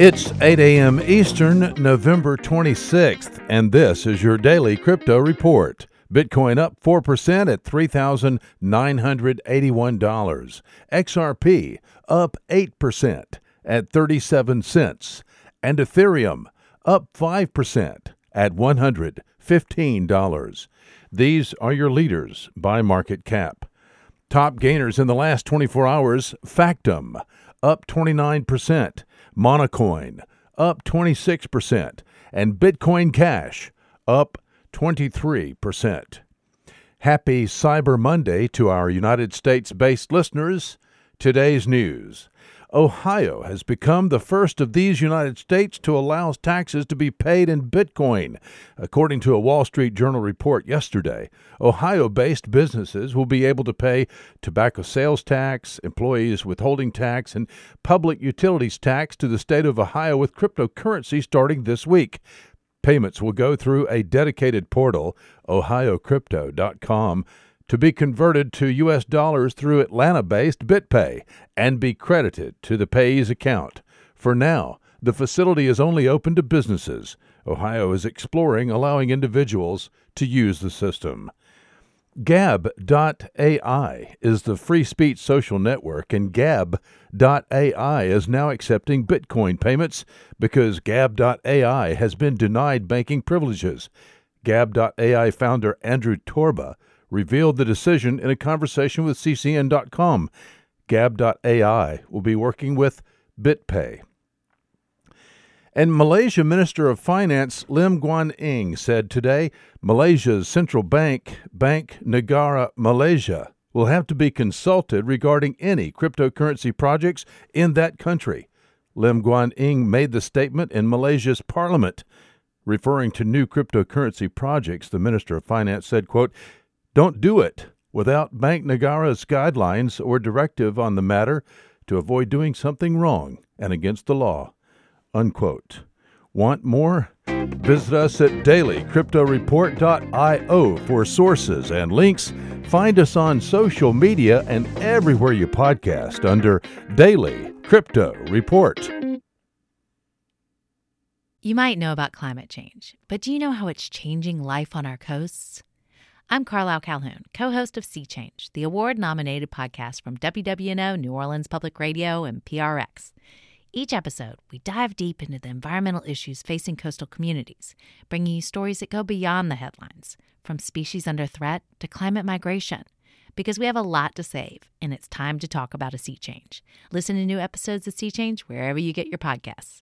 It's 8 a.m. Eastern, November 26th, and this is your daily crypto report. Bitcoin up 4% at $3,981. XRP up 8% at 37 cents. And Ethereum up 5% at $115. These are your leaders by market cap. Top gainers in the last 24 hours Factom up 29%. MonaCoin up 26%, and Bitcoin Cash up 23%. Happy Cyber Monday to our United States based listeners. Today's news. Ohio has become the first of these United States to allow taxes to be paid in Bitcoin. According to a Wall Street Journal report yesterday, Ohio based businesses will be able to pay tobacco sales tax, employees withholding tax, and public utilities tax to the state of Ohio with cryptocurrency starting this week. Payments will go through a dedicated portal, ohiocrypto.com to be converted to U.S. dollars through Atlanta based BitPay and be credited to the payee's account. For now, the facility is only open to businesses. Ohio is exploring allowing individuals to use the system. Gab.ai is the free speech social network, and Gab.ai is now accepting Bitcoin payments because Gab.ai has been denied banking privileges. Gab.ai founder Andrew Torba revealed the decision in a conversation with CCN.com. Gab.ai will be working with BitPay. And Malaysia Minister of Finance Lim Guan Eng said today Malaysia's central bank, Bank Negara Malaysia, will have to be consulted regarding any cryptocurrency projects in that country. Lim Guan Eng made the statement in Malaysia's parliament. Referring to new cryptocurrency projects, the Minister of Finance said, quote, don't do it without Bank Negara's guidelines or directive on the matter to avoid doing something wrong and against the law. Unquote. Want more? Visit us at dailycryptoreport.io for sources and links. Find us on social media and everywhere you podcast under Daily Crypto Report. You might know about climate change, but do you know how it's changing life on our coasts? I'm Carlyle Calhoun, co host of Sea Change, the award nominated podcast from WWNO, New Orleans Public Radio, and PRX. Each episode, we dive deep into the environmental issues facing coastal communities, bringing you stories that go beyond the headlines, from species under threat to climate migration. Because we have a lot to save, and it's time to talk about a sea change. Listen to new episodes of Sea Change wherever you get your podcasts.